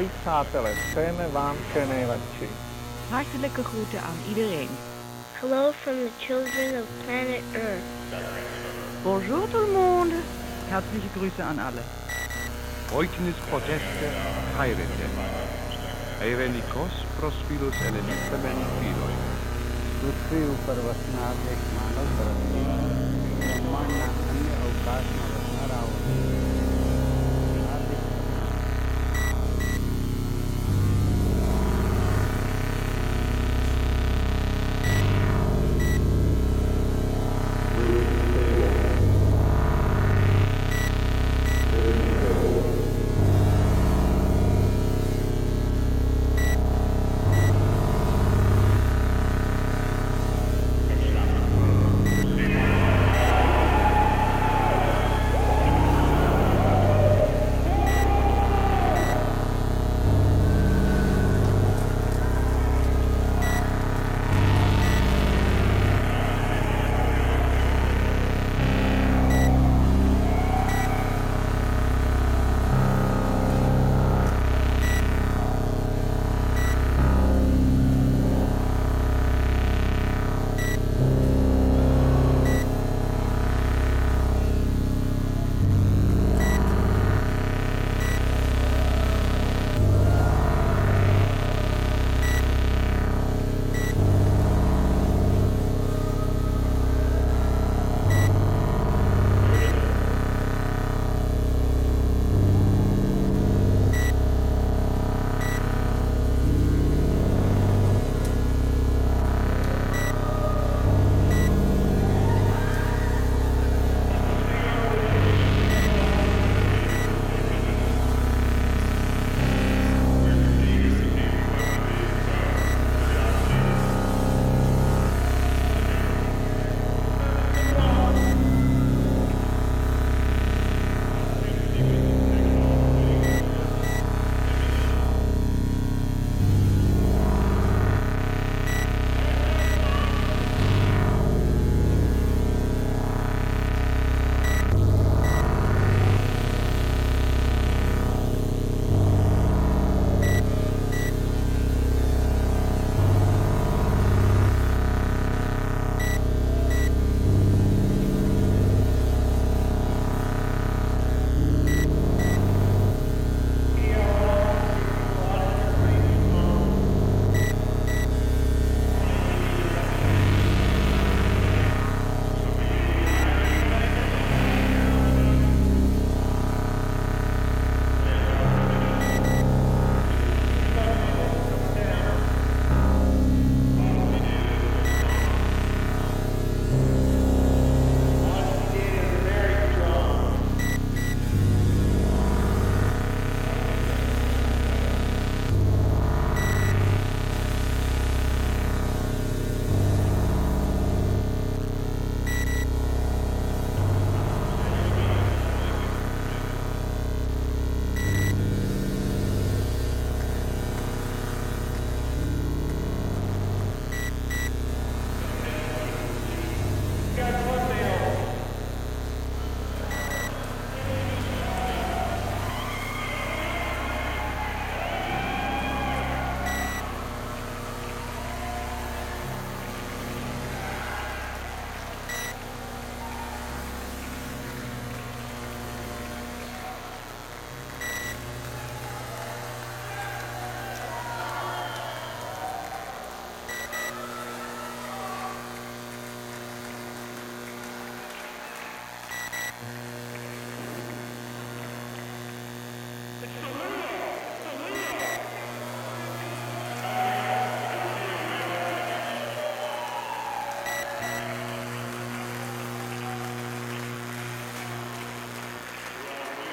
Sorry, přátelé, přejeme vám vše nejlepší. Hartelijke groeten aan iedereen. Hello from the children of planet Earth. Bonjour tout le monde. Herzliche Grüße an alle. Oitinis proteste heirete. Eirenikos prospilus elementameni filoi. પૃથ્વી ઉપર વસનાર એક માનવ તરફથી બ્રહ્માંડના અન્ય અવકાશમાં વસનારાઓ